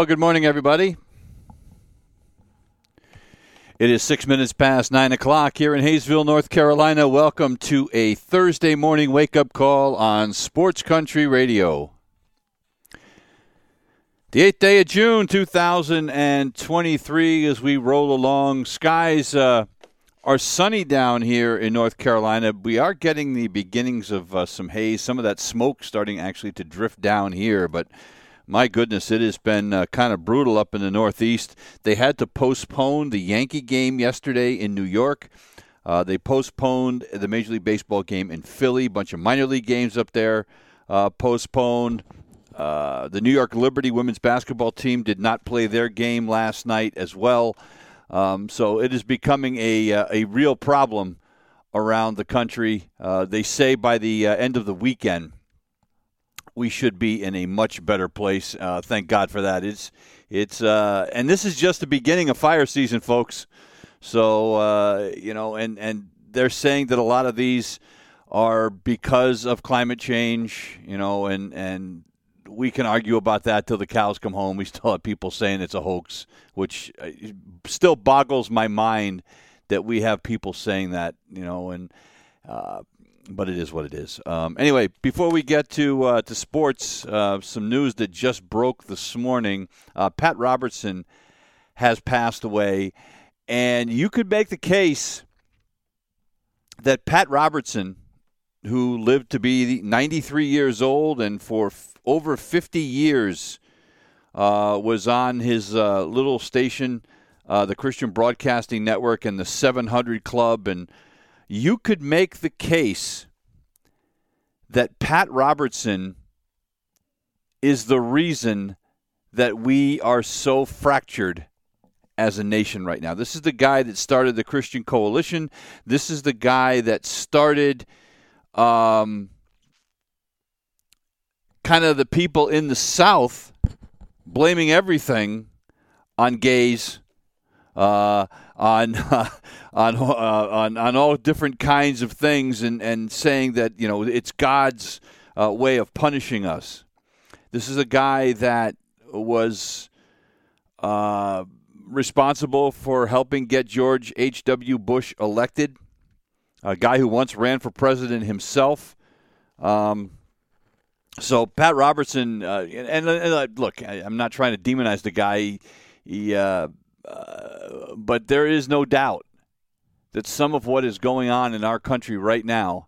Well, good morning, everybody. It is six minutes past nine o'clock here in Hayesville, North Carolina. Welcome to a Thursday morning wake up call on Sports Country Radio. The eighth day of June, 2023, as we roll along. Skies uh, are sunny down here in North Carolina. We are getting the beginnings of uh, some haze, some of that smoke starting actually to drift down here, but my goodness, it has been uh, kind of brutal up in the Northeast. They had to postpone the Yankee game yesterday in New York. Uh, they postponed the Major League Baseball game in Philly. A bunch of minor league games up there uh, postponed. Uh, the New York Liberty women's basketball team did not play their game last night as well. Um, so it is becoming a, uh, a real problem around the country. Uh, they say by the end of the weekend, we should be in a much better place. Uh, thank God for that. It's it's uh, and this is just the beginning of fire season, folks. So uh, you know, and and they're saying that a lot of these are because of climate change. You know, and and we can argue about that till the cows come home. We still have people saying it's a hoax, which uh, still boggles my mind that we have people saying that. You know, and uh, but it is what it is. Um, anyway, before we get to uh, to sports, uh, some news that just broke this morning: uh, Pat Robertson has passed away, and you could make the case that Pat Robertson, who lived to be 93 years old and for f- over 50 years uh, was on his uh, little station, uh, the Christian Broadcasting Network, and the 700 Club, and you could make the case that Pat Robertson is the reason that we are so fractured as a nation right now. This is the guy that started the Christian Coalition. This is the guy that started um, kind of the people in the South blaming everything on gays uh, on uh, on uh, on on all different kinds of things, and and saying that you know it's God's uh, way of punishing us. This is a guy that was uh, responsible for helping get George H. W. Bush elected. A guy who once ran for president himself. Um, so Pat Robertson, uh, and, and, and, look, I, am not trying to demonize the guy. He, he uh, uh, but there is no doubt that some of what is going on in our country right now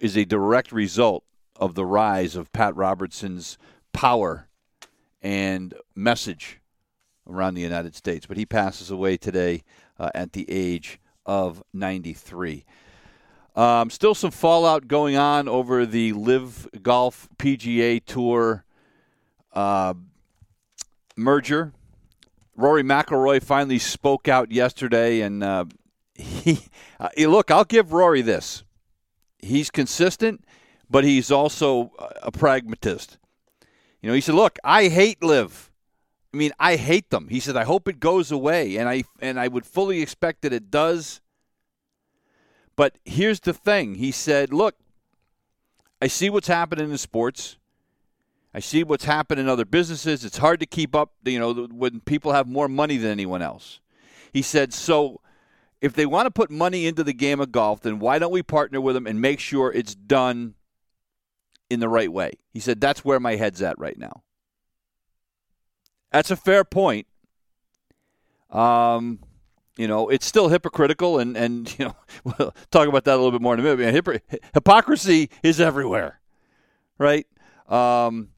is a direct result of the rise of Pat Robertson's power and message around the United States. But he passes away today uh, at the age of 93. Um, still some fallout going on over the LIV Golf PGA Tour uh, merger Rory McIlroy finally spoke out yesterday, and uh, he uh, look. I'll give Rory this: he's consistent, but he's also a pragmatist. You know, he said, "Look, I hate LIV. I mean, I hate them." He said, "I hope it goes away, and I and I would fully expect that it does." But here's the thing: he said, "Look, I see what's happening in sports." I see what's happened in other businesses. It's hard to keep up, you know, when people have more money than anyone else. He said, so if they want to put money into the game of golf, then why don't we partner with them and make sure it's done in the right way? He said, that's where my head's at right now. That's a fair point. Um, you know, it's still hypocritical, and, and you know, we'll talk about that a little bit more in a minute. Hypocrisy is everywhere, right? Um,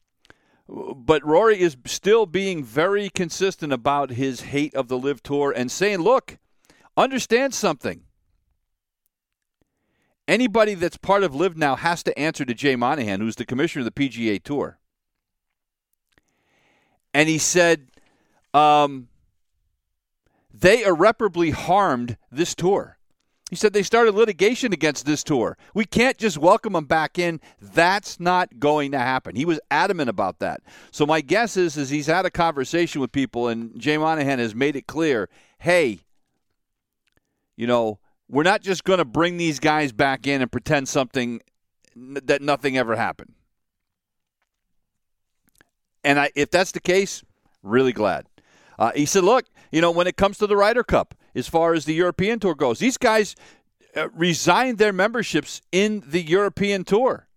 but Rory is still being very consistent about his hate of the LIV Tour and saying, look, Understand something. Anybody that's part of LIV now has to answer to Jay Monahan, who's the commissioner of the PGA Tour. And he said um, they irreparably harmed this tour. He said they started litigation against this tour. We can't just welcome them back in. That's not going to happen. He was adamant about that. So my guess is, is he's had a conversation with people, and Jay Monahan has made it clear, hey, you know, we're not just going to bring these guys back in and pretend something that nothing ever happened. And I, if that's the case, really glad. Uh, he said, look, you know, when it comes to the Ryder Cup, as far as the European Tour goes, these guys uh, resigned their memberships in the European Tour.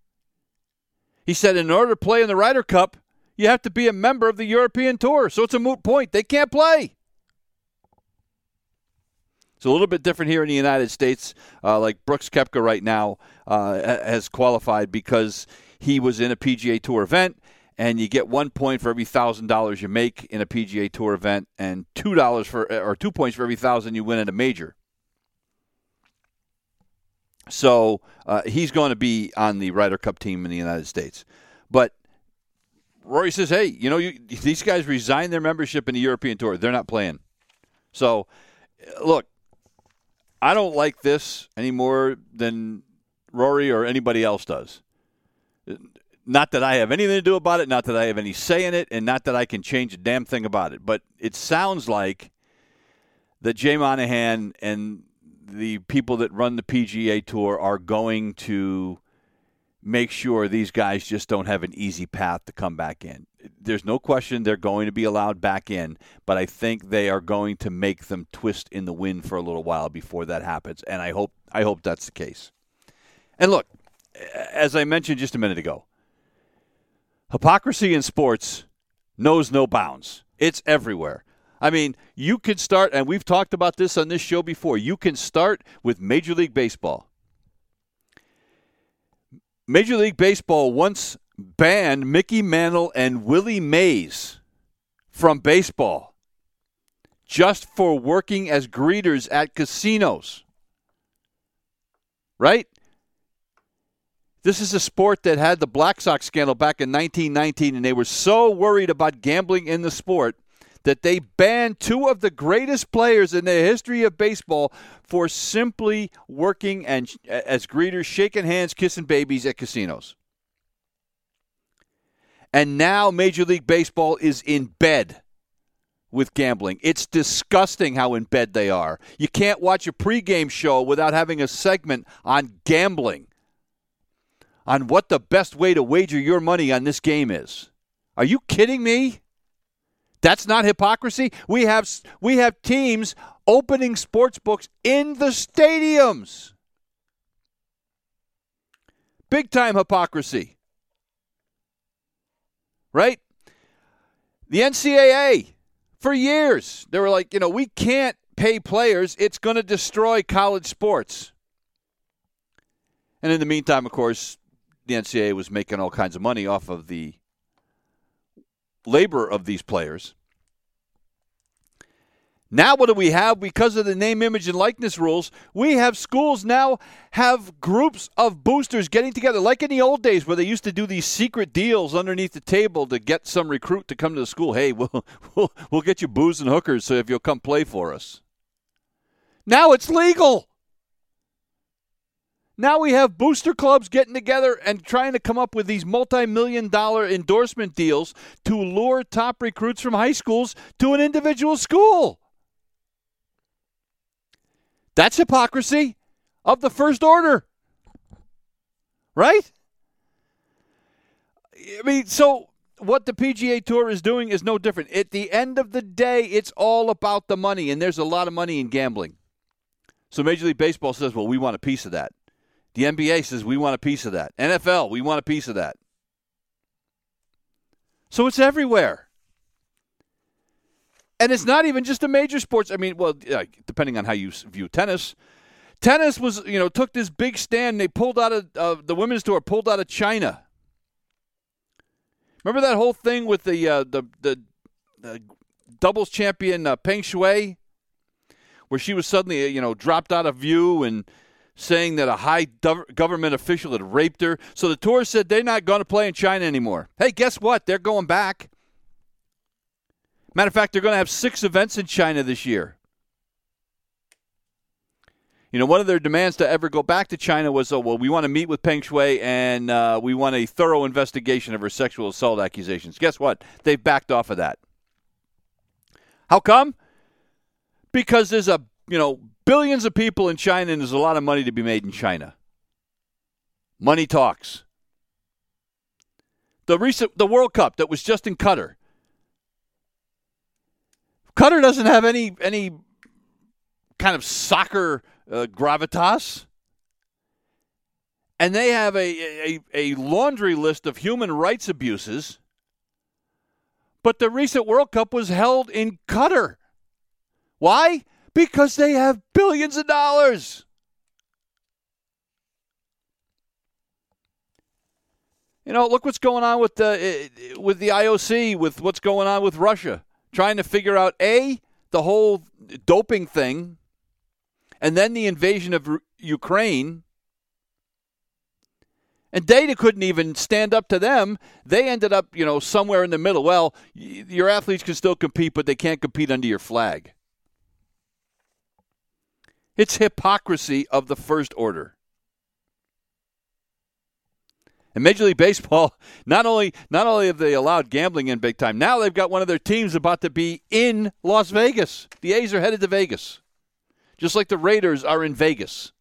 He said, in order to play in the Ryder Cup, you have to be a member of the European Tour. So it's a moot point. They can't play. It's a little bit different here in the United States. Uh, like Brooks Koepka right now uh, has qualified because he was in a PGA Tour event, and you get one point for every thousand dollars you make in a PGA Tour event, and two dollars for or two points for every thousand you win at a major. So uh, he's going to be on the Ryder Cup team in the United States, but Rory says, "Hey, you know, you, these guys resign their membership in the European Tour. They're not playing." So, look, I don't like this any more than Rory or anybody else does. Not that I have anything to do about it, not that I have any say in it, and not that I can change a damn thing about it. But it sounds like that Jay Monahan and the people that run the PGA Tour are going to make sure these guys just don't have an easy path to come back in. There's no question they're going to be allowed back in, but I think they are going to make them twist in the wind for a little while before that happens, and I hope I hope that's the case. And look, as I mentioned just a minute ago, hypocrisy in sports knows no bounds. It's everywhere. I mean, you could start, and we've talked about this on this show before. You can start with Major League Baseball Major League Baseball once banned Mickey Mantle and Willie Mays from baseball just for working as greeters at casinos. Right? This is a sport that had the Black Sox scandal back in 1919, and they were so worried about gambling in the sport that they banned two of the greatest players in the history of baseball for simply working and uh, as greeters, shaking hands, kissing babies at casinos. And now Major League Baseball is in bed with gambling. It's disgusting how in bed they are. You can't watch a pregame show without having a segment on gambling, on what the best way to wager your money on this game is. Are you kidding me? That's not hypocrisy. We have we have teams opening sports books in the stadiums. Big time hypocrisy. Right? The NCAA for years they were like, you know, we can't pay players. It's going to destroy college sports. And in the meantime, of course, the NCAA was making all kinds of money off of the labor of these players. Now, what do we have because of the name, image, and likeness rules? We have schools now have groups of boosters getting together, like in the old days where they used to do these secret deals underneath the table to get some recruit to come to the school. Hey, we'll, we'll, we'll get you booze and hookers so if you'll come play for us. Now it's legal. Now we have booster clubs getting together and trying to come up with these multi million dollar endorsement deals to lure top recruits from high schools to an individual school. That's hypocrisy of the first order. Right? I mean, so what the PGA Tour is doing is no different. At the end of the day, it's all about the money, and there's a lot of money in gambling. So Major League Baseball says, well, we want a piece of that. The NBA says, we want a piece of that. NFL, we want a piece of that. So it's everywhere. And it's not even just a major sports. I mean, well, depending on how you view tennis, tennis was you know took this big stand. They pulled out of uh, the women's tour, pulled out of China. Remember that whole thing with the uh, the, the, the doubles champion uh, Peng Shuai? where she was suddenly, you know, dropped out of view and saying that a high government official had raped her. So the tour said they're not going to play in China anymore. Hey, guess what? They're going back. Matter of fact, they're going to have six events in China this year. You know, one of their demands to ever go back to China was, oh, well, we want to meet with Peng Shuai and uh, we want a thorough investigation of her sexual assault accusations. Guess what? They've backed off of that. How come? Because there's a, you know, billions of people in China and there's a lot of money to be made in China. Money talks. The recent the World Cup that was just in Qatar. Qatar doesn't have any any kind of soccer uh, gravitas. And they have a, a, a laundry list of human rights abuses. But the recent World Cup was held in Qatar. Why? Because they have billions of dollars. You know, look what's going on with the eh, eh, with the IOC, with what's going on with Russia, trying to figure out a the whole doping thing and then the invasion of Ukraine. And WADA couldn't even stand up to them. They ended up, you know, somewhere in the middle. Well, your athletes can still compete, but they can't compete under your flag. It's hypocrisy of the first order. And Major League Baseball, not only not only have they allowed gambling in big time, now they've got one of their teams about to be in Las Vegas. The A's are headed to Vegas just like the Raiders are in Vegas.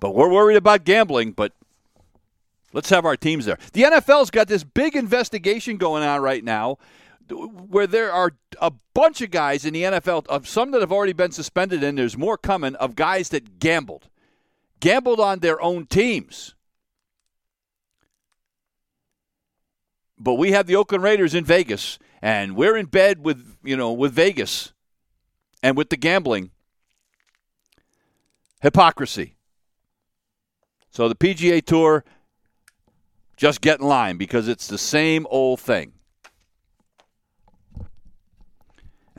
But we're worried about gambling, but let's have our teams there. The NFL's got this big investigation going on right now where there are a bunch of guys in the NFL, of some that have already been suspended, and there's more coming, of guys that gambled. Gambled on their own teams. But we have the Oakland Raiders in Vegas, and we're in bed with you know with Vegas and with the gambling hypocrisy. So the PGA Tour just get in line because it's the same old thing.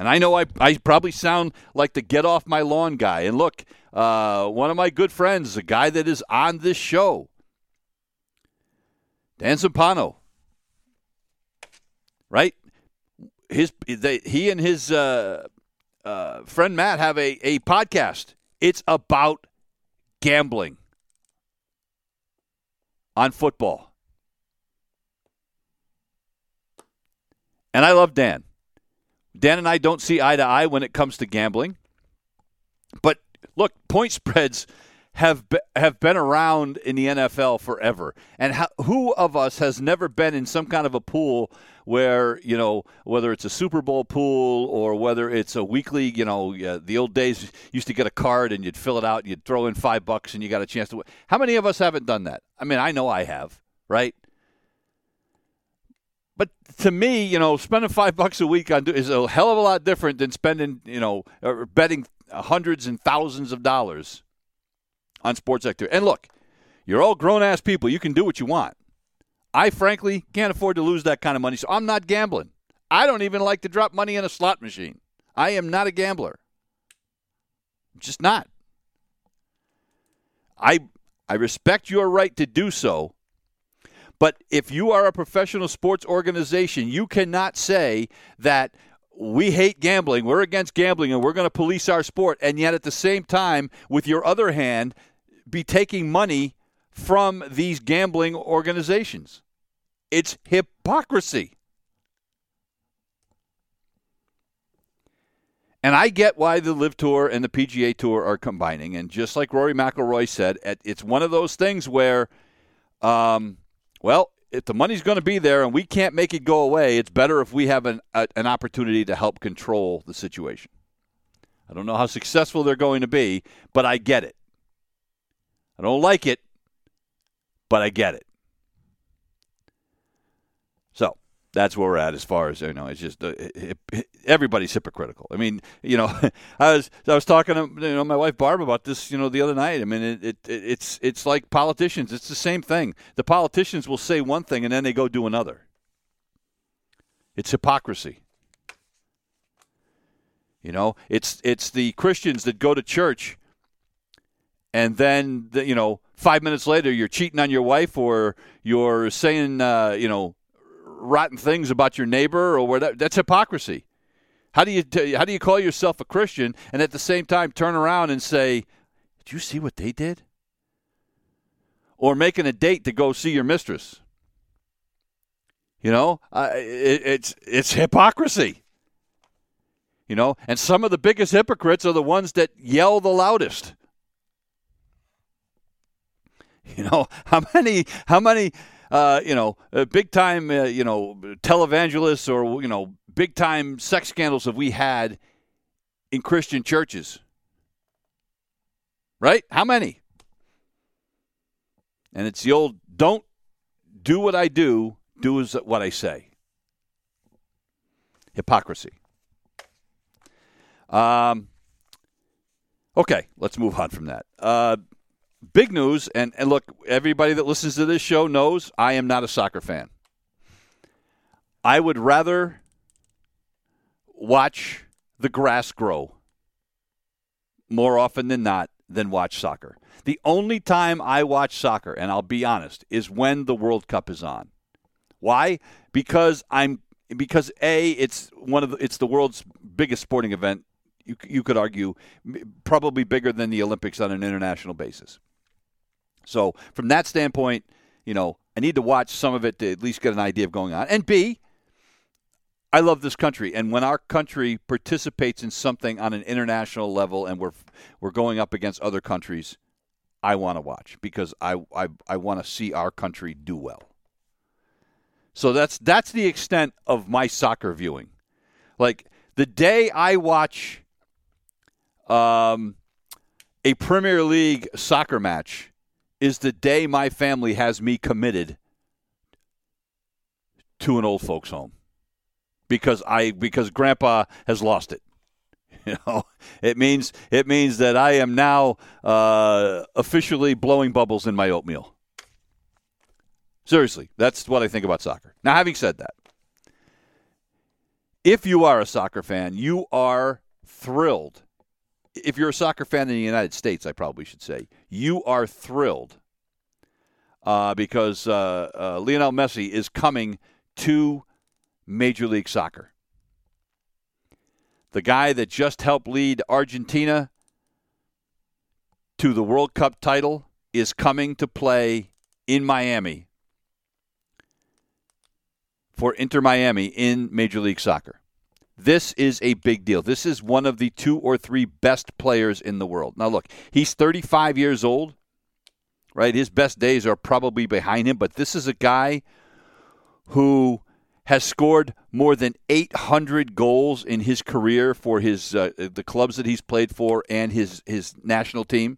And I know I, I probably sound like the get off my lawn guy. And look, uh, one of my good friends, a guy that is on this show, Dan Zampano, right? his they, he and his uh, uh, friend Matt have a, a podcast. It's about gambling on football. And I love Dan. Dan and I don't see eye to eye when it comes to gambling. But look, point spreads have be, have been around in the NFL forever. And how, who of us has never been in some kind of a pool where you know whether it's a Super Bowl pool or whether it's a weekly, you know, uh, the old days used to get a card and you'd fill it out and you'd throw in five bucks and you got a chance to win. How many of us haven't done that? I mean, I know I have, right? But to me, you know, spending five bucks a week on is a hell of a lot different than spending, you know, betting hundreds and thousands of dollars on sports sector. And look, you're all grown ass people. You can do what you want. I frankly can't afford to lose that kind of money, so I'm not gambling. I don't even like to drop money in a slot machine. I am not a gambler. I'm just not. I I respect your right to do so. But if you are a professional sports organization, you cannot say that we hate gambling, we're against gambling, and we're going to police our sport, and yet at the same time, with your other hand, be taking money from these gambling organizations. It's hypocrisy. And I get why the LIV Tour and the PGA Tour are combining. And just like Rory McIlroy said, it's one of those things where, um, well, if the money's going to be there and we can't make it go away, it's better if we have an, a, an opportunity to help control the situation. I don't know how successful they're going to be, but I get it. I don't like it, but I get it. So that's where we're at as far as you know. It's just uh, it, it, everybody's hypocritical. I mean, you know, I was I was talking to you know my wife Barb about this you know the other night. I mean, it, it it's it's like politicians. It's the same thing. The politicians will say one thing and then they go do another. It's hypocrisy. You know, it's it's the Christians that go to church and then the, you know, 5 minutes later you're cheating on your wife or you're saying uh, you know, rotten things about your neighbor or whatever. That's hypocrisy. How do you t- how do you call yourself a Christian and at the same time turn around and say, "Did you see what they did?" Or making a date to go see your mistress. You know, uh, it, it's it's hypocrisy. You know, and some of the biggest hypocrites are the ones that yell the loudest. You know, how many how many uh, you know, uh, big time, uh, you know, televangelists or, you know, big time sex scandals have we had in Christian churches? Right? How many? And it's the old don't do what I do, do as what I say. Hypocrisy. Um, okay, let's move on from that. Uh, big news, and, and look, everybody that listens to this show knows I am not a soccer fan. I would rather watch the grass grow more often than not than watch soccer. The only time I watch soccer, and I'll be honest, is when the World Cup is on. Why? Because I'm because a it's one of the, it's the world's biggest sporting event. You you could argue probably bigger than the Olympics on an international basis. So from that standpoint, you know, I need to watch some of it to at least get an idea of going on. And B, I love this country, and when our country participates in something on an international level, and we're we're going up against other countries, I want to watch because I I, I want to see our country do well. So that's that's the extent of my soccer viewing. Like the day I watch um, a Premier League soccer match is the day my family has me committed to an old folks home because I because grandpa has lost it. You know, it means it means that I am now uh, officially blowing bubbles in my oatmeal. Seriously, that's what I think about soccer. Now, having said that, if you are a soccer fan, you are thrilled if you're a soccer fan in the United States, I probably should say, you are thrilled uh, because uh, uh, Lionel Messi is coming to Major League Soccer. The guy that just helped lead Argentina to the World Cup title is coming to play in Miami for Inter Miami in Major League Soccer. This is a big deal. This is one of the two or three best players in the world. Now, look, he's 35 years old, right? His best days are probably behind him, but this is a guy who has scored more than 800 goals in his career for his uh, the clubs that he's played for and his his national team.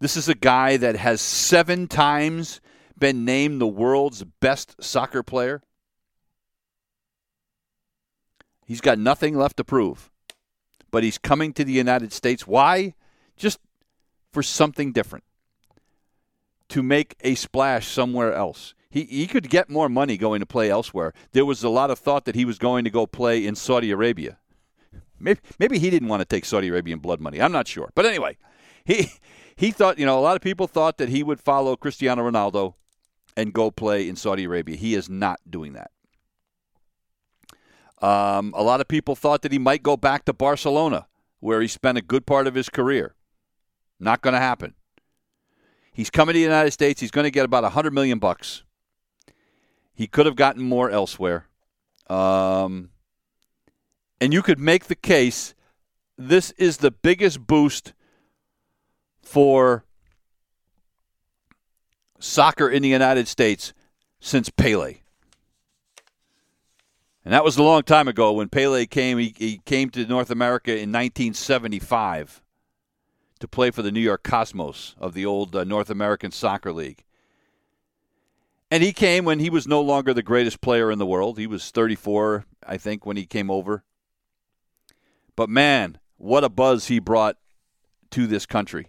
This is a guy that has seven times been named the world's best soccer player. He's got nothing left to prove. But he's coming to the United States. Why? Just for something different. To make a splash somewhere else. He, he could get more money going to play elsewhere. There was a lot of thought that he was going to go play in Saudi Arabia. Maybe, maybe he didn't want to take Saudi Arabian blood money. I'm not sure. But anyway, he he thought, you know, a lot of people thought that he would follow Cristiano Ronaldo and go play in Saudi Arabia. He is not doing that. Um, a lot of people thought that he might go back to Barcelona, where he spent a good part of his career. Not going to happen. He's coming to the United States. He's going to get about a hundred million bucks. He could have gotten more elsewhere, um, and you could make the case this is the biggest boost for soccer in the United States since Pele. And that was a long time ago when Pele came. He, he came to North America in 1975 to play for the New York Cosmos of the old uh, North American Soccer League. And he came when he was no longer the greatest player in the world. He was 34, I think, when he came over. But man, what a buzz he brought to this country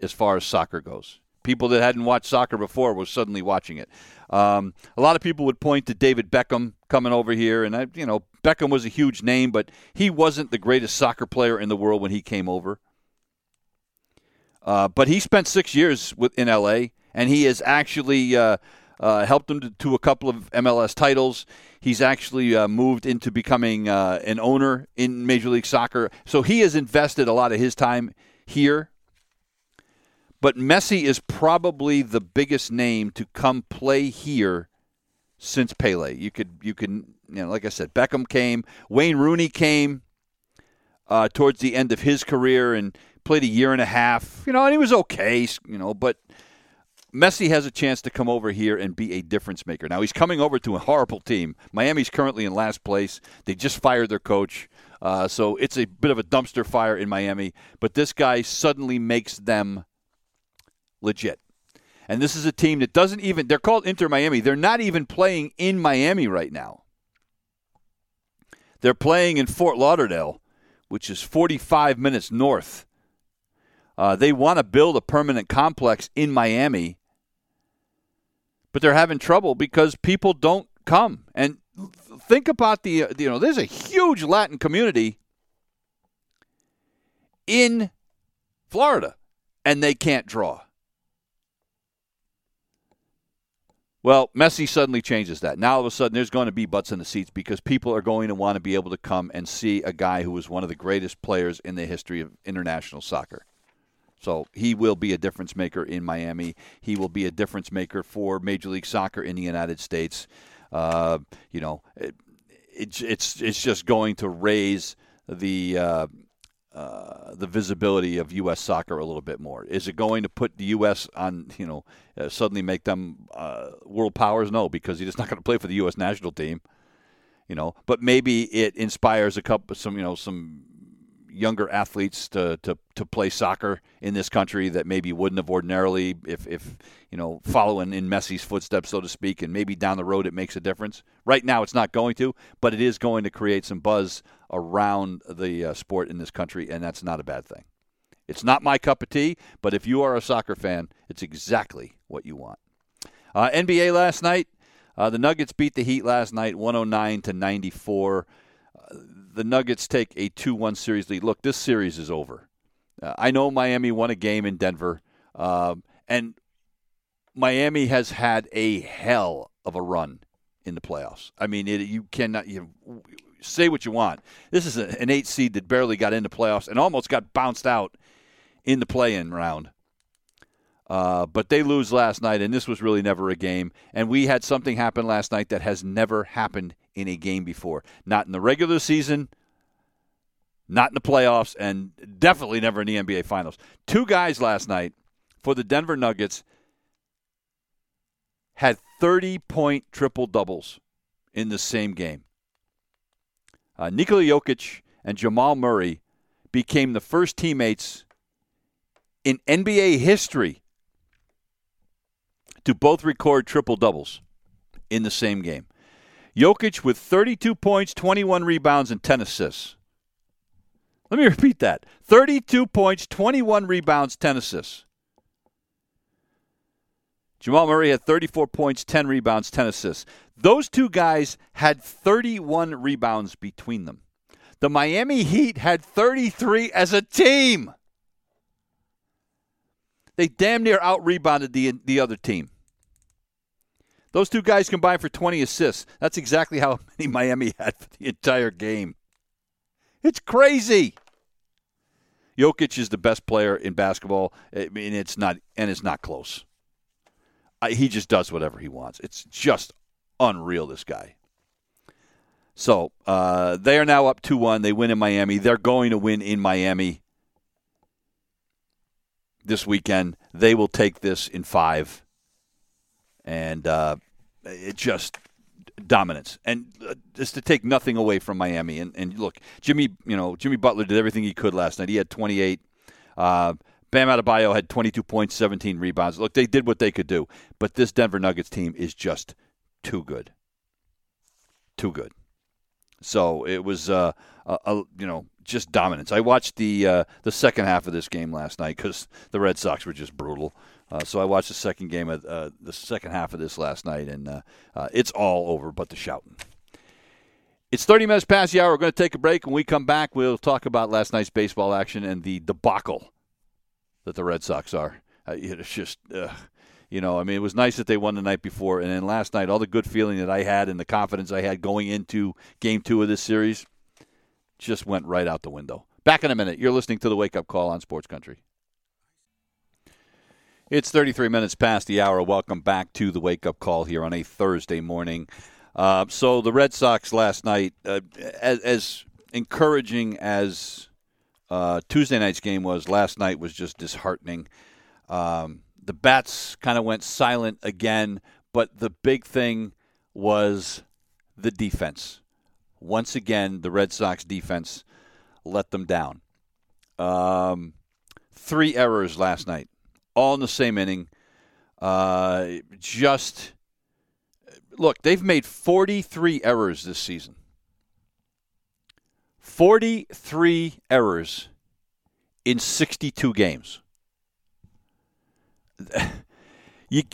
as far as soccer goes. People that hadn't watched soccer before were suddenly watching it. Um, a lot of people would point to David Beckham coming over here, and I, you know Beckham was a huge name, but he wasn't the greatest soccer player in the world when he came over. Uh, but he spent six years with, in LA, and he has actually uh, uh, helped them to, to, a couple of MLS titles. He's actually uh, moved into becoming uh, an owner in Major League Soccer. So he has invested a lot of his time here. But Messi is probably the biggest name to come play here since Pele. You could you can you know like I said, Beckham came, Wayne Rooney came uh, towards the end of his career and played a year and a half. You know, and he was okay. You know, but Messi has a chance to come over here and be a difference maker. Now he's coming over to a horrible team. Miami's currently in last place. They just fired their coach, uh, so it's a bit of a dumpster fire in Miami. But this guy suddenly makes them legit. And this is a team that doesn't even. They're called Inter Miami. They're not even playing in Miami right now. They're playing in Fort Lauderdale, which is 45 minutes north. Uh, they want to build a permanent complex in Miami but they're having trouble because people don't come. And think about the you know there's a huge Latin community in Florida, and they can't draw. Well, Messi suddenly changes that. Now all of a sudden there's going to be butts in the seats because people are going to want to be able to come and see a guy who is one of the greatest players in the history of international soccer. So he will be a difference maker in Miami. He will be a difference maker for Major League Soccer in the United States. Uh, you know, it, it's it's it's just going to raise the uh, uh, the visibility of U.S. soccer a little bit more. Is it going to put the U.S. on you know uh, suddenly make them uh, world powers? No, because he's just not going to play for the U.S. national team. You know, but maybe it inspires a couple some you know some younger athletes to, to, to play soccer in this country that maybe wouldn't have ordinarily if, if you know following in Messi's footsteps, so to speak, and maybe down the road it makes a difference. Right now, it's not going to, but it is going to create some buzz around the uh, sport in this country, and that's not a bad thing. It's not my cup of tea, but if you are a soccer fan, it's exactly what you want. Uh, NBA last night, uh, the Nuggets beat the Heat last night, 109 to 94 the Nuggets take a 2 1 series lead. Look, this series is over. Uh, I know Miami won a game in Denver, um, and Miami has had a hell of a run in the playoffs. I mean, it, you cannot you say what you want. This is a, an eight seed that barely got into playoffs and almost got bounced out in the play-in round. Uh, but they lose last night, and this was really never a game. And we had something happen last night that has never happened in a game before. Not in the regular season, not in the playoffs, and definitely never in the NBA Finals. Two guys last night for the Denver Nuggets had 30 point triple doubles in the same game. Uh, Nikola Jokic and Jamal Murray became the first teammates in NBA history to both record triple doubles in the same game. Jokic with 32 points, 21 rebounds, and 10 assists. Let me repeat that 32 points, 21 rebounds, 10 assists. Jamal Murray had 34 points, 10 rebounds, 10 assists. Those two guys had 31 rebounds between them. The Miami Heat had 33 as a team. They damn near out rebounded the, the other team. Those two guys combined for 20 assists. That's exactly how many Miami had for the entire game. It's crazy. Jokic is the best player in basketball. I mean, it's not, and it's not close. I, he just does whatever he wants. It's just unreal. This guy. So uh, they are now up two one. They win in Miami. They're going to win in Miami this weekend. They will take this in five and uh, it just dominance and uh, just to take nothing away from Miami. And, and look, Jimmy, you know, Jimmy Butler did everything he could last night. He had 28. Bam Adebayo had 22 points, 17 rebounds. Look, they did what they could do, but this Denver Nuggets team is just too good, too good. So it was, uh, a, a, you know, just dominance. I watched the uh, the second half of this game last night because the Red Sox were just brutal. Uh, so I watched the second game of uh, the second half of this last night, and uh, uh, it's all over but the shouting. It's 30 minutes past the hour. We're going to take a break. When we come back, we'll talk about last night's baseball action and the debacle that the Red Sox are. Uh, it's just, you know, I mean, it was nice that they won the night before, and then last night, all the good feeling that I had and the confidence I had going into Game Two of this series just went right out the window. Back in a minute. You're listening to the Wake Up Call on Sports Country. It's 33 minutes past the hour. Welcome back to the wake up call here on a Thursday morning. Uh, so the Red Sox last night, uh, as, as, encouraging as uh, Tuesday night's game was, last night was just disheartening. Um, the bats kind of went silent again, but the big thing was the defense. Once again, the Red Sox defense let them down. Um, three errors last night all in the same inning. Uh, just look, they've made 43 errors this season. 43 errors in 62 games. You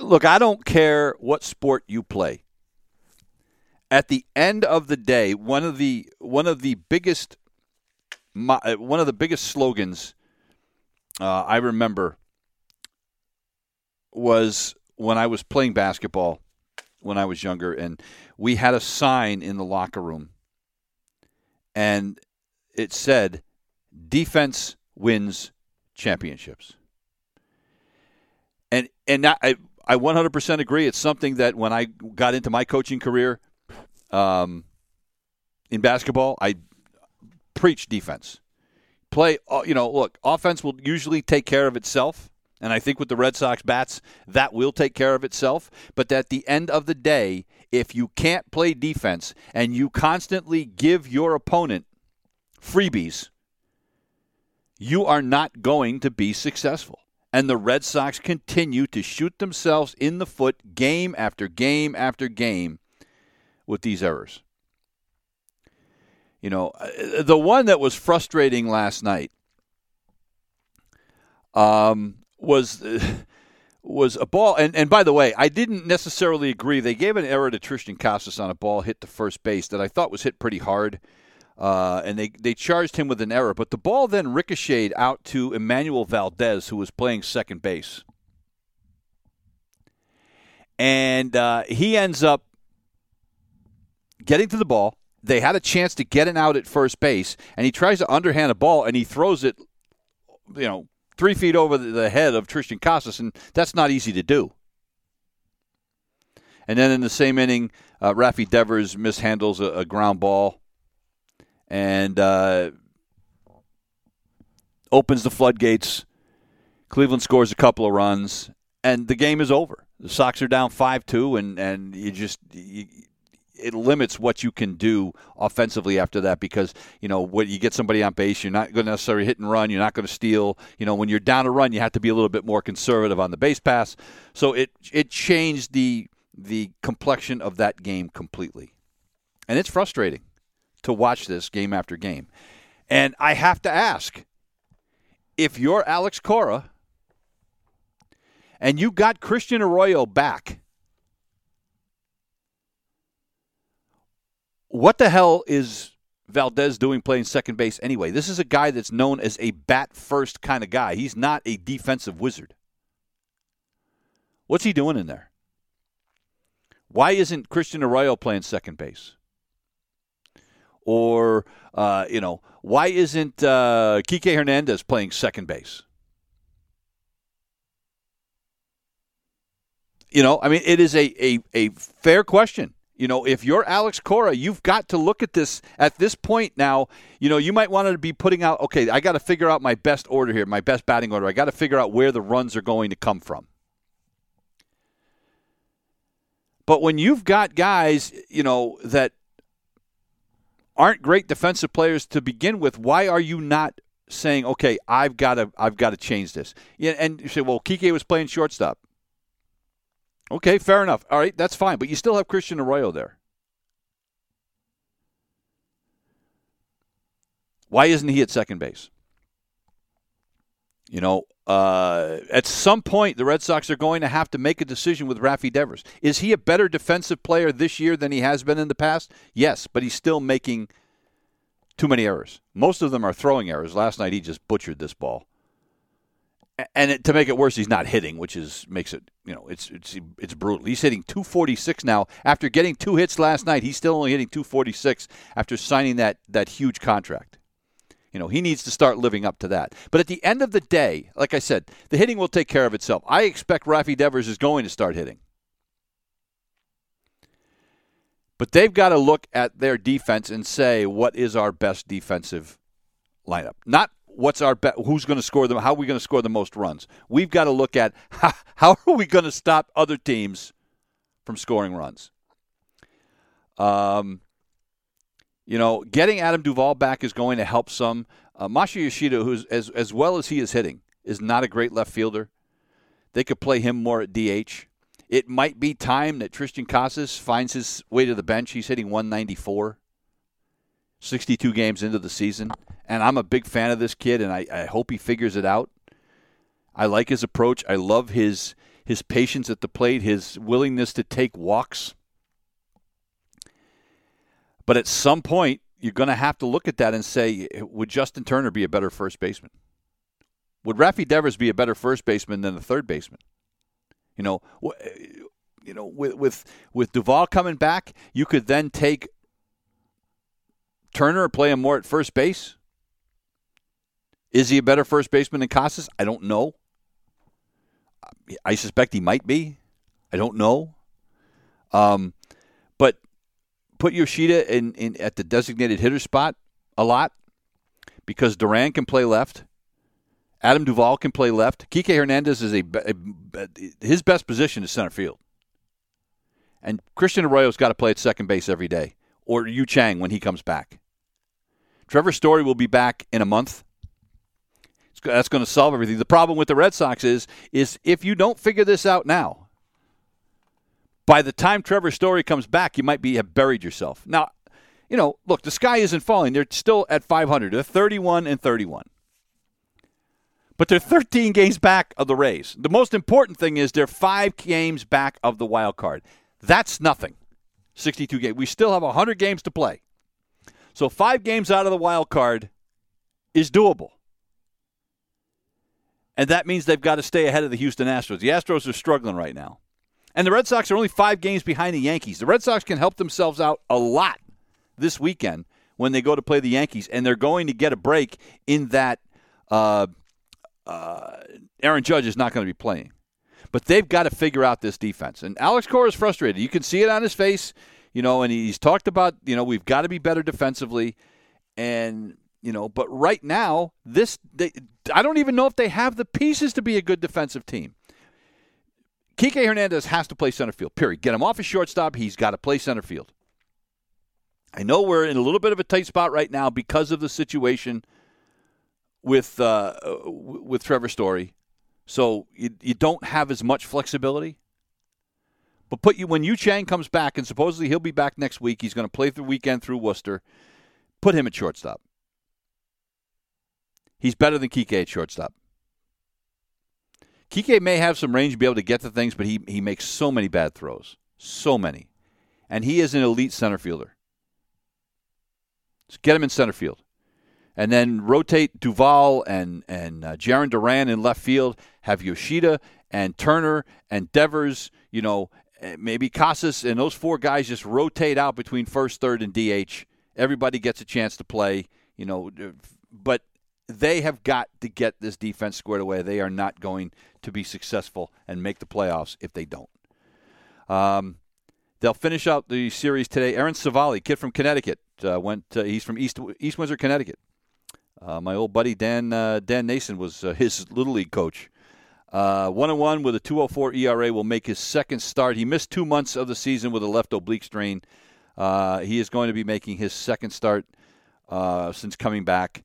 look, I don't care what sport you play. At the end of the day, one of the one of the biggest one of the biggest slogans uh, I remember was when I was playing basketball when I was younger, and we had a sign in the locker room, and it said, "Defense wins championships." And and I I 100% agree. It's something that when I got into my coaching career, um, in basketball, I preach defense. Play, uh, you know, look, offense will usually take care of itself and I think with the Red Sox bats, that will take care of itself. But at the end of the day, if you can't play defense and you constantly give your opponent freebies, you are not going to be successful. And the Red Sox continue to shoot themselves in the foot game after game after game with these errors. You know, uh, the one that was frustrating last night um, was was a ball. And, and by the way, I didn't necessarily agree. They gave an error to Triston Casas on a ball hit to first base that I thought was hit pretty hard. Uh, and they, they charged him with an error. But the ball then ricocheted out to Enmanuel Valdez, who was playing second base. And uh, he ends up getting to the ball. They had a chance to get an out at first base, and he tries to underhand a ball, and he throws it, you know, three feet over the head of Triston Casas, and that's not easy to do. And then in the same inning, uh, Rafi Devers mishandles a, a ground ball and uh, opens the floodgates. Cleveland scores a couple of runs, and the game is over. The Sox are down five two, and and you just you, it limits what you can do offensively after that because you know when you get somebody on base, you're not going to necessarily hit and run. You're not going to steal. You know when you're down a run, you have to be a little bit more conservative on the base pass. So it it changed the the complexion of that game completely, and it's frustrating to watch this game after game. And I have to ask if you're Alex Cora and you got Christian Arroyo back what the hell is Valdez doing playing second base anyway? This is a guy that's known as a bat first kind of guy. He's not a defensive wizard. What's he doing in there? Why isn't Christian Arroyo playing second base? Or, uh, you know, why isn't uh, Kike Hernandez playing second base? You know, I mean, it is a, a, a fair question. You know, if you're Alex Cora, you've got to look at this at this point now. You know, you might want to be putting out, okay, I got to figure out my best order here, my best batting order. I got to figure out where the runs are going to come from. But when you've got guys, you know, that aren't great defensive players to begin with, why are you not saying, okay, I've got to, I've got to change this? And you say, well, Kike was playing shortstop. Okay, fair enough. All right, that's fine. But you still have Christian Arroyo there. Why isn't he at second base? You know, uh, at some point, the Red Sox are going to have to make a decision with Rafi Devers. Is he a better defensive player this year than he has been in the past? Yes, but he's still making too many errors. Most of them are throwing errors. Last night, he just butchered this ball. And it, to make it worse, he's not hitting, which is makes it you know it's it's it's brutal. He's hitting 246 now after getting two hits last night. He's still only hitting 246 after signing that that huge contract. You know, he needs to start living up to that. But at the end of the day, like I said, the hitting will take care of itself. I expect Rafi Devers is going to start hitting. But they've got to look at their defense and say, what is our best defensive lineup? Not what's our bet? Who's going to score them? How are we going to score the most runs? We've got to look at how, how are we going to stop other teams from scoring runs. Um, you know, getting Adam Duvall back is going to help some. Uh, Masha Yoshida, who's as as well as he is hitting, is not a great left fielder. They could play him more at DH. It might be time that Triston Casas finds his way to the bench. He's hitting 194, 62 games into the season. And I'm a big fan of this kid, and I, I hope he figures it out. I like his approach. I love his his patience at the plate, his willingness to take walks. But at some point, you're going to have to look at that and say, would Justin Turner be a better first baseman? Would Rafi Devers be a better first baseman than the third baseman? You know, you know, with with with Duvall coming back, you could then take Turner and play him more at first base. Is he a better first baseman than Casas? I don't know. I suspect he might be. I don't know. Um, but put Yoshida in, in at the designated hitter spot a lot because Duran can play left. Adam Duvall can play left. Kike Hernandez is a, a, a his best position is center field. And Christian Arroyo's got to play at second base every day, or Yu Chang when he comes back. Trevor Story will be back in a month that's going to solve everything. The problem with the Red Sox is is if you don't figure this out now, by the time Trevor Story comes back, you might be have buried yourself. Now, you know, look, the sky isn't falling. They're still at 500. They're 31 and 31. But they're 13 games back of the Rays. The most important thing is they're 5 games back of the wild card. That's nothing. 62 games. We still have 100 games to play. So 5 games out of the wild card is doable. And that means they've got to stay ahead of the Houston Astros. The Astros are struggling right now. And the Red Sox are only five games behind the Yankees. The Red Sox can help themselves out a lot this weekend when they go to play the Yankees, and they're going to get a break in that uh, uh, Aaron Judge is not going to be playing. But they've got to figure out this defense. And Alex Cora is frustrated. You can see it on his face, you know, and he's talked about, you know, we've got to be better defensively. And you know, but right now, this they, I don't even know if they have the pieces to be a good defensive team. Kike Hernandez has to play center field. Period. Get him off his shortstop. He's got to play center field. I know we're in a little bit of a tight spot right now because of the situation with uh, with Trevor Story. So you, you don't have as much flexibility. But put you when Yu Chang comes back, and supposedly he'll be back next week. He's going to play the weekend through Worcester. Put him at shortstop. He's better than Kike at shortstop. Kike may have some range to be able to get to things, but he, he makes so many bad throws. So many. And he is an elite center fielder. So get him in center field. And then rotate Duvall and, and uh, Jarren Duran in left field. Have Yoshida and Turner and Devers, you know, maybe Casas, and those four guys just rotate out between first, third, and DH. Everybody gets a chance to play, you know, but they have got to get this defense squared away. They are not going to be successful and make the playoffs if they don't. Um, they'll finish out the series today. Aaron Civale, kid from Connecticut, uh, went. Uh, he's from East East Windsor, Connecticut. Uh, my old buddy Dan uh, Dan Nason was uh, his little league coach. Uh, one and one with a 2.04 ERA will make his second start. He missed two months of the season with a left oblique strain. Uh, he is going to be making his second start uh, since coming back.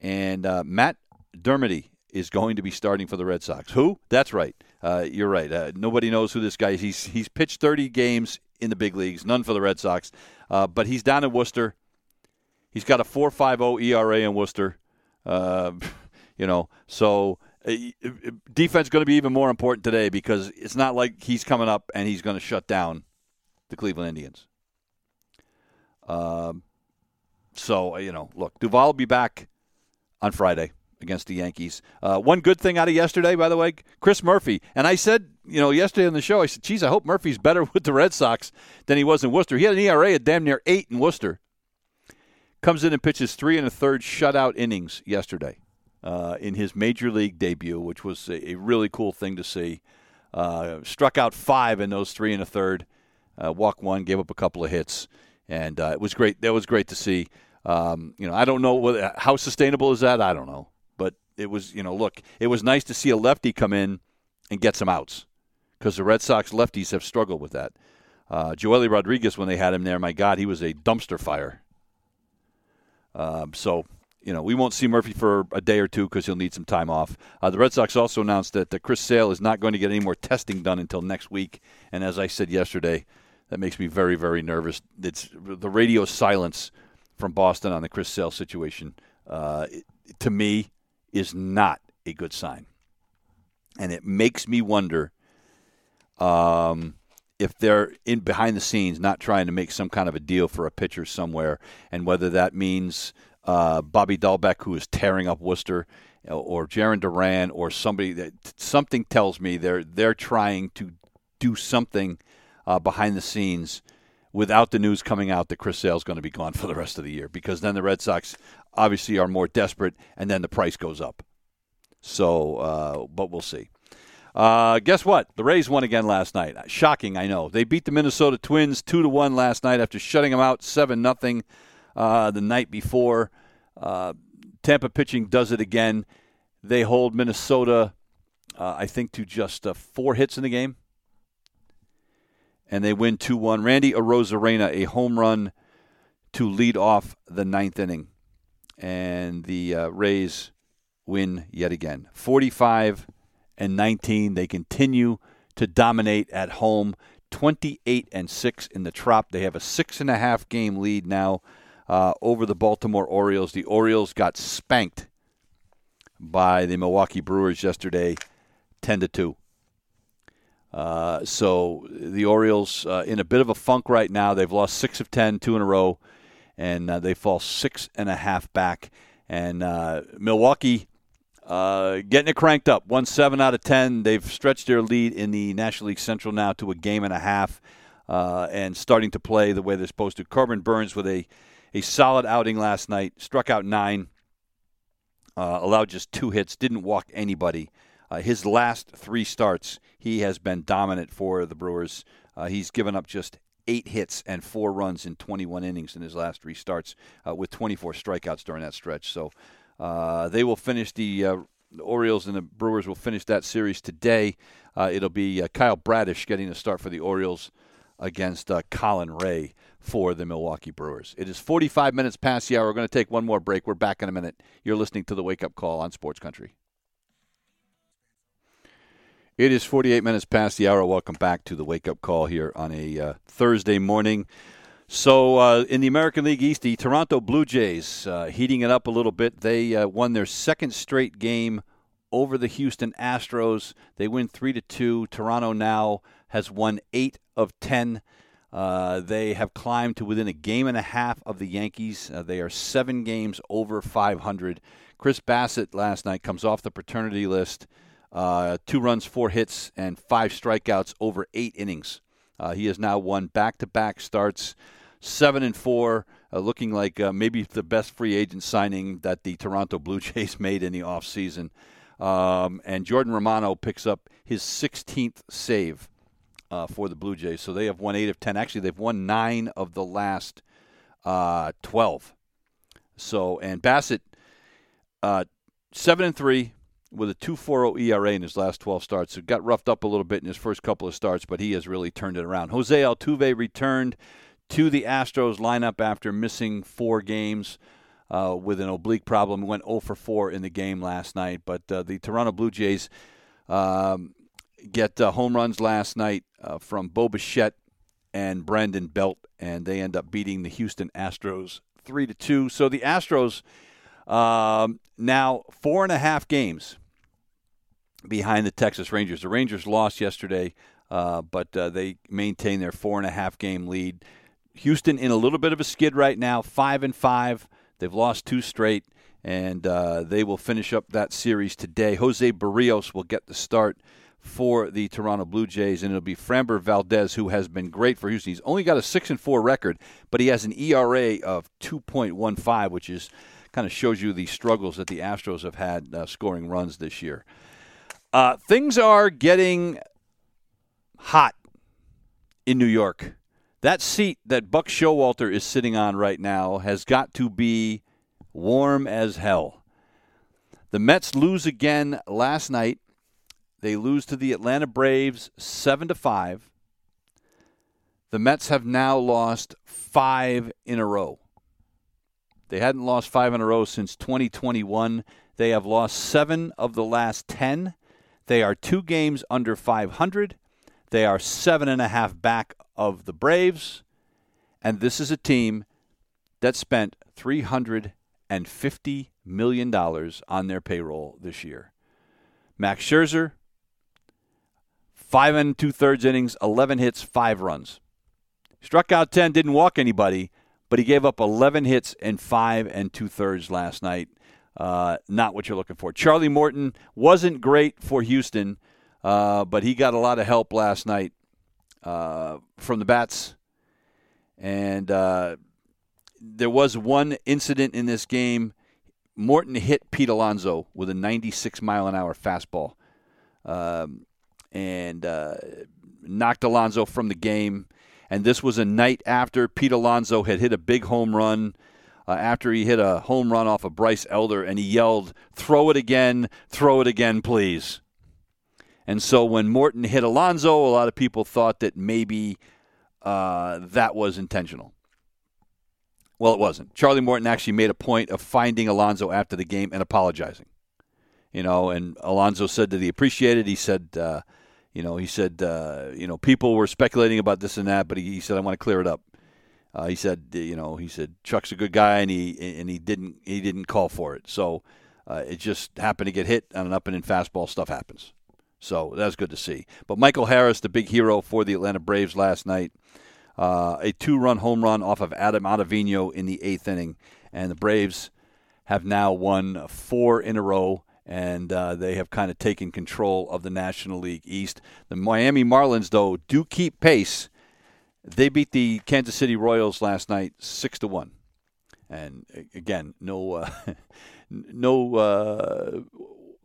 And uh, Matt Dermody is going to be starting for the Red Sox. Who? That's right. Uh, you're right. Uh, nobody knows who this guy is. He's, he's pitched 30 games in the big leagues, none for the Red Sox. Uh, but he's down in Worcester. He's got a 4.50 ERA in Worcester. Uh, you know, so defense going to be even more important today because it's not like he's coming up and he's going to shut down the Cleveland Indians. Um, so you know, look, Duvall will be back on Friday against the Yankees. Uh, one good thing out of yesterday, by the way, Chris Murphy. And I said, you know, yesterday on the show, I said, geez, I hope Murphy's better with the Red Sox than he was in Worcester. He had an ERA of damn near eight in Worcester. Comes in and pitches three and a third shutout innings yesterday uh, in his major league debut, which was a, a really cool thing to see. Uh, struck out five in those three and a third. Uh, walk one, gave up a couple of hits, and uh, it was great. That was great to see. Um, you know, I don't know how sustainable is that. I don't know but it was you know look it was nice to see a lefty come in and get some outs because the Red Sox lefties have struggled with that. Uh, Joely Rodriguez when they had him there, my God, he was a dumpster fire. Um, so you know we won't see Murphy for a day or two because he'll need some time off. Uh, the Red Sox also announced that the Chris Sale is not going to get any more testing done until next week, and as I said yesterday, that makes me very very nervous. It's the radio silence from Boston on the Chris Sale situation. Uh, to me, is not a good sign. And it makes me wonder um, if they're in behind the scenes, not trying to make some kind of a deal for a pitcher somewhere, and whether that means uh, Bobby Dalbec, who is tearing up Worcester, or Jarren Duran, or somebody that something tells me they're they're trying to do something uh, behind the scenes without the news coming out that Chris Sale is going to be gone for the rest of the year, because then the Red Sox obviously are more desperate, and then the price goes up. So, uh, but we'll see. Uh, guess what? The Rays won again last night. Shocking, I know. They beat the Minnesota Twins two to one last night after shutting them out seven nothing uh, the night before. Uh, Tampa pitching does it again. They hold Minnesota, uh, I think, to just uh, four hits in the game, and they win two one. Randy Arozarena a home run to lead off the ninth inning and the uh, Rays win yet again. 45 and 19. They continue to dominate at home. 28 and 6 in the Trop. They have a six and a half game lead now uh, over the Baltimore Orioles. The Orioles got spanked by the Milwaukee Brewers yesterday, 10 to 2. Uh, so the Orioles uh, in a bit of a funk right now. They've lost six of 10, two in a row and uh, they fall six and a half back. And uh, Milwaukee uh, getting it cranked up, one seven out of ten. They've stretched their lead in the National League Central now to a game and a half, and starting to play the way they're supposed to. Corbin Burnes with a a solid outing last night, struck out nine, uh, allowed just two hits, didn't walk anybody. Uh, his last three starts, he has been dominant for the Brewers. he's given up just eight hits and four runs in 21 innings in his last three starts, uh, with 24 strikeouts during that stretch. So uh, they will finish the, uh, the, Orioles and the Brewers will finish that series today. Uh, it'll be uh, Kyle Bradish getting the start for the Orioles against uh, Colin Rea for the Milwaukee Brewers. It is 45 minutes past the hour. We're going to take one more break. We're back in a minute. You're listening to the Wake Up Call on Sports Country. It is 48 minutes past the hour. Welcome back to the wake up call here on a uh, Thursday morning. So, uh, in the American League East, the Toronto Blue Jays uh, heating it up a little bit. They uh, won their second straight game over the Houston Astros. They win three to two. Toronto now has won eight of ten. Uh, they have climbed to within a game and a half of the Yankees. Uh, they are seven games over 500. Chris Bassitt last night comes off the paternity list. Uh, two runs, four hits, and five strikeouts over eight innings. Uh, he has now won back-to-back starts, seven and four, uh, looking like uh, maybe the best free agent signing that the Toronto Blue Jays made in the offseason. Um, and Jordan Romano picks up his 16th save uh, for the Blue Jays. So they have won eight of 10. Actually, they've won nine of the last uh, 12. So, and Bassitt, seven and three, with a 2.40 ERA in his last 12 starts. It got roughed up a little bit in his first couple of starts, but he has really turned it around. Jose Altuve returned to the Astros lineup after missing four games uh, with an oblique problem. Went 0 for 4 in the game last night, but uh, the Toronto Blue Jays um, get uh, home runs last night uh, from Bo Bichette and Brandon Belt, and they end up beating the Houston Astros 3 to 2. So the Astros um, now, four and a half games behind the Texas Rangers. The Rangers lost yesterday, uh, but uh, they maintain their four and a half game lead. Houston in a little bit of a skid right now, five and five. They've lost two straight, and uh, they will finish up that series today. Jose Berrios will get the start for the Toronto Blue Jays, and it'll be Framber Valdez who has been great for Houston. He's only got a six and four record, but he has an ERA of two point one five, which is kind of shows you the struggles that the Astros have had uh, scoring runs this year. Uh, things are getting hot in New York. That seat that Buck Showalter is sitting on right now has got to be warm as hell. The Mets lose again last night. They lose to the Atlanta Braves 7 to 5. The Mets have now lost 5 in a row. They hadn't lost 5 in a row since 2021. They have lost 7 of the last 10. They are 2 games under 500. They are seven and a half back of the Braves, and this is a team that spent three hundred and fifty million dollars on their payroll this year. Max Scherzer, five and two thirds innings, eleven hits, five runs. Struck out ten, didn't walk anybody, but he gave up eleven hits and five and two thirds last night. Uh, not what you're looking for. Charlie Morton wasn't great for Houston. Uh, but he got a lot of help last night uh, from the bats. And uh, there was one incident in this game. Morton hit Pete Alonso with a 96 mile an hour fastball um, and uh, knocked Alonso from the game. And this was a night after Pete Alonso had hit a big home run. Uh, after he hit a home run off of Bryce Elder, and he yelled, "Throw it again! Throw it again, please!" And so when Morton hit Alonso, a lot of people thought that maybe uh, that was intentional. Well, it wasn't. Charlie Morton actually made a point of finding Alonso after the game and apologizing. You know, and Alonso said that he appreciated. He said, uh, you know, he said, uh, you know, people were speculating about this and that, but he, he said, I want to clear it up. Uh, he said, you know, he said Chuck's a good guy, and he and he didn't he didn't call for it. So uh, it just happened to get hit on an up and in fastball. Stuff happens. So that's good to see. But Michael Harris, the big hero for the Atlanta Braves last night, uh, a two-run home run off of Adam Ottavino in the eighth inning, and the Braves have now won four in a row, and uh, they have kind of taken control of the National League East. The Miami Marlins, though, do keep pace. They beat the Kansas City Royals last night six to one, and again, no, uh, no uh,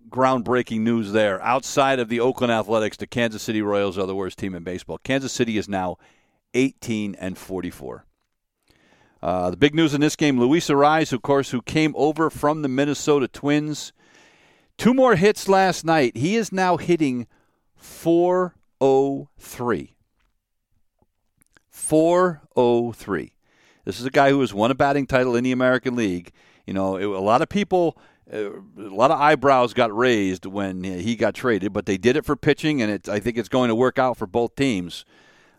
groundbreaking news there. Outside of the Oakland Athletics, the Kansas City Royals are the worst team in baseball. Kansas City is now 18 and 44. Uh, the big news in this game: Luis Arraez, of course, who came over from the Minnesota Twins, two more hits last night. He is now hitting 403. 403. This is a guy who has won a batting title in the American League. You know, it, a lot of people uh, a lot of eyebrows got raised when he got traded, but they did it for pitching, and it, I think it's going to work out for both teams.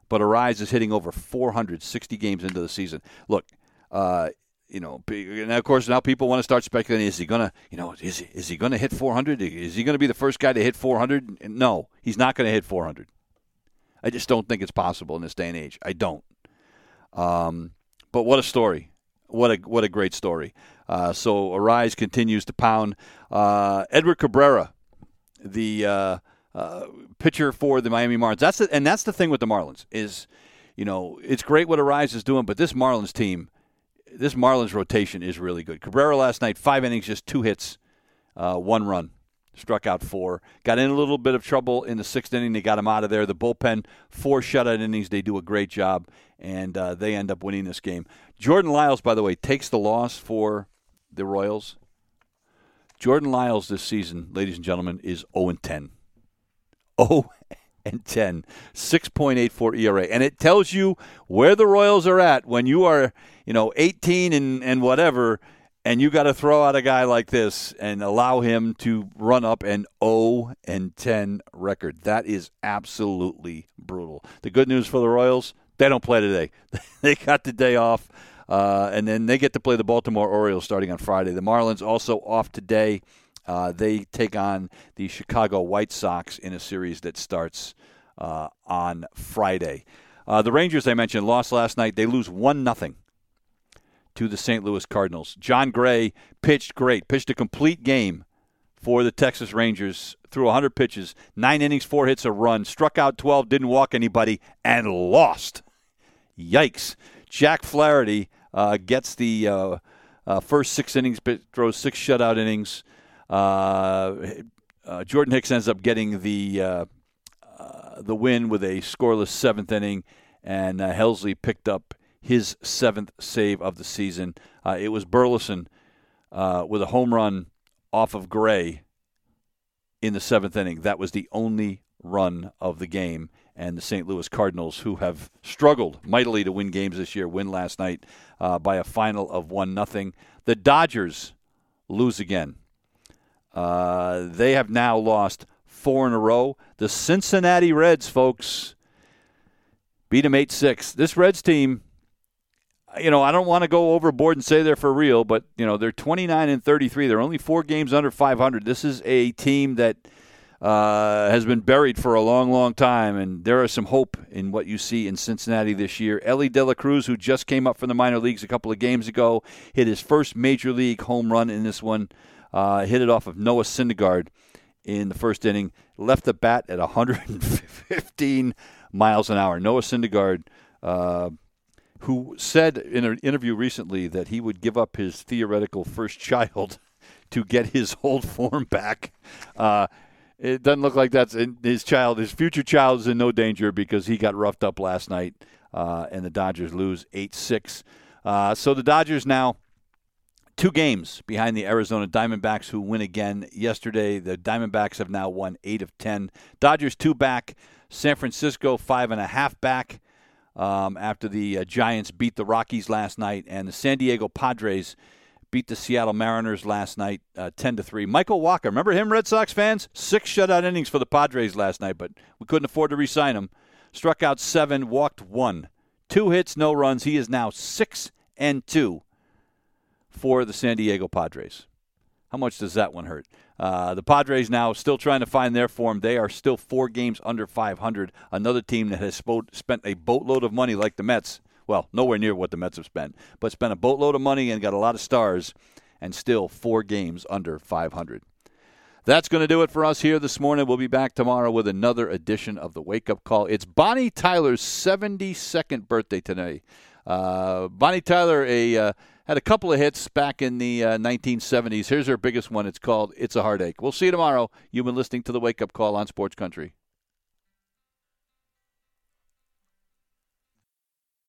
But Arraez is hitting over 460 games into the season. Look, uh, you know, and of course now people want to start speculating: is he gonna, you know, is he, is he gonna hit 400? Is he gonna be the first guy to hit 400? No, he's not to hit 400. I just don't think it's possible in this day and age. I don't. Um, but what a story! What a what a great story. Uh, so Arraez continues to pound. Uh, Edward Cabrera, the uh, uh, pitcher for the Miami Marlins. That's the, and that's the thing with the Marlins is, you know, it's great what Arraez is doing, but this Marlins team, this Marlins rotation is really good. Cabrera last night, five innings, just two hits, uh, one run. Struck out four. Got in a little bit of trouble in the sixth inning. They got him out of there. The bullpen, four shutout innings. They do a great job, and uh, they end up winning this game. Jordan Lyles, by the way, takes the loss for the Royals. Jordan Lyles this season, ladies and gentlemen, is 0 and 10. 0 and 10, 6.84 ERA. And it tells you where the Royals are at when you are, you know, 18 and, and whatever, and you got to throw out a guy like this and allow him to run up an 0 and 10 record. That is absolutely brutal. The good news for the Royals, they don't play today. they got the day off. Uh, and then they get to play the Baltimore Orioles starting on Friday. The Marlins also off today. Uh, they take on the Chicago White Sox in a series that starts uh, on Friday. Uh, the Rangers, I mentioned, lost last night. They lose 1 0 to the St. Louis Cardinals. Jon Gray pitched great, pitched a complete game for the Texas Rangers, threw 100 pitches, nine innings, four hits, a run, struck out 12, didn't walk anybody, and lost. Yikes. Jack Flaherty uh, gets the uh, uh, first six innings, throws six shutout innings. Uh, uh, Jordan Hicks ends up getting the uh, the win with a scoreless seventh inning, and Helsley picked up his seventh save of the season. it was Burleson with a home run off of Gray in the seventh inning. That was the only run of the game. And the St. Louis Cardinals, who have struggled mightily to win games this year, win last night uh, by a final of one nothing. The Dodgers lose again. Uh, they have now lost four in a row. The Cincinnati Reds, folks, beat them eight six. This Reds team you know, I don't want to go overboard and say they're for real, but you know, they're 29 and 33. They're only four games under 500. This is a team that uh, has been buried for a long, long time, and there is some hope in what you see in Cincinnati this year. Elly De La Cruz, who just came up from the minor leagues a couple of games ago, hit his first major league home run in this one. Uh, hit it off of Noah Syndergaard in the first inning. Left the bat at 115 miles an hour. Noah Syndergaard. Uh, who said in an interview recently that he would give up his theoretical first child to get his old form back. Uh, it doesn't look like that's his child. His future child is in no danger because he got roughed up last night, uh, and the Dodgers lose 8 6. Uh, so the Dodgers now two games behind the Arizona Diamondbacks, who win again yesterday. The Diamondbacks have now won 8 of 10. Dodgers two back. San Francisco five and a half back um, after the uh, Giants beat the Rockies last night, and the San Diego Padres beat the Seattle Mariners last night, uh, ten to three. Michael Wacha, remember him, Red Sox fans? Six shutout innings for the Padres last night, but we couldn't afford to re-sign him. Struck out seven, walked one, two hits, no runs. He is now six and two for the San Diego Padres. How much does that one hurt? Uh, the Padres now still trying to find their form. They are still four games under 500. Another team that has spent a boatload of money, like the Mets. Well, nowhere near what the Mets have spent, but spent a boatload of money and got a lot of stars, and still four games under 500. That's going to do it for us here this morning. We'll be back tomorrow with another edition of the Wake Up Call. It's Bonnie Tyler's 72nd birthday today. Uh, Bonnie Tyler, a uh, had a couple of hits back in the uh, 1970s. Here's her biggest one. It's called It's a Heartache. We'll see you tomorrow. You've been listening to the Wake Up Call on Sports Country.